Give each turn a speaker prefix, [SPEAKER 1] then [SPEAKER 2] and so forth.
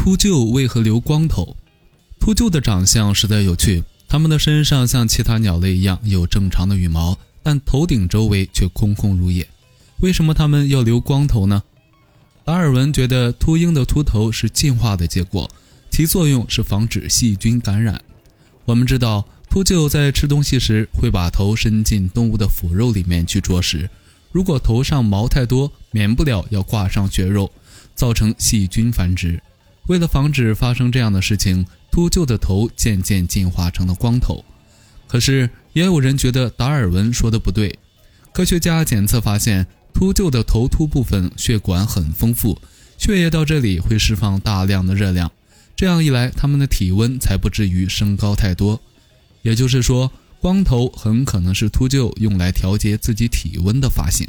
[SPEAKER 1] 秃鹫为何留光头？秃鹫的长相实在有趣，它们的身上像其他鸟类一样有正常的羽毛，但头顶周围却空空如也。为什么它们要留光头呢？达尔文觉得秃鹰的秃头是进化的结果，其作用是防止细菌感染。我们知道，秃鹫在吃东西时会把头伸进动物的腐肉里面去啄食。如果头上毛太多，免不了要挂上血肉，造成细菌繁殖。为了防止发生这样的事情，秃鹫的头渐渐进化成了光头。可是，也有人觉得达尔文说的不对。科学家检测发现，秃鹫的头秃部分血管很丰富，血液到这里会释放大量的热量，这样一来，它们的体温才不至于升高太多。也就是说，光头很可能是秃鹫用来调节自己体温的发型。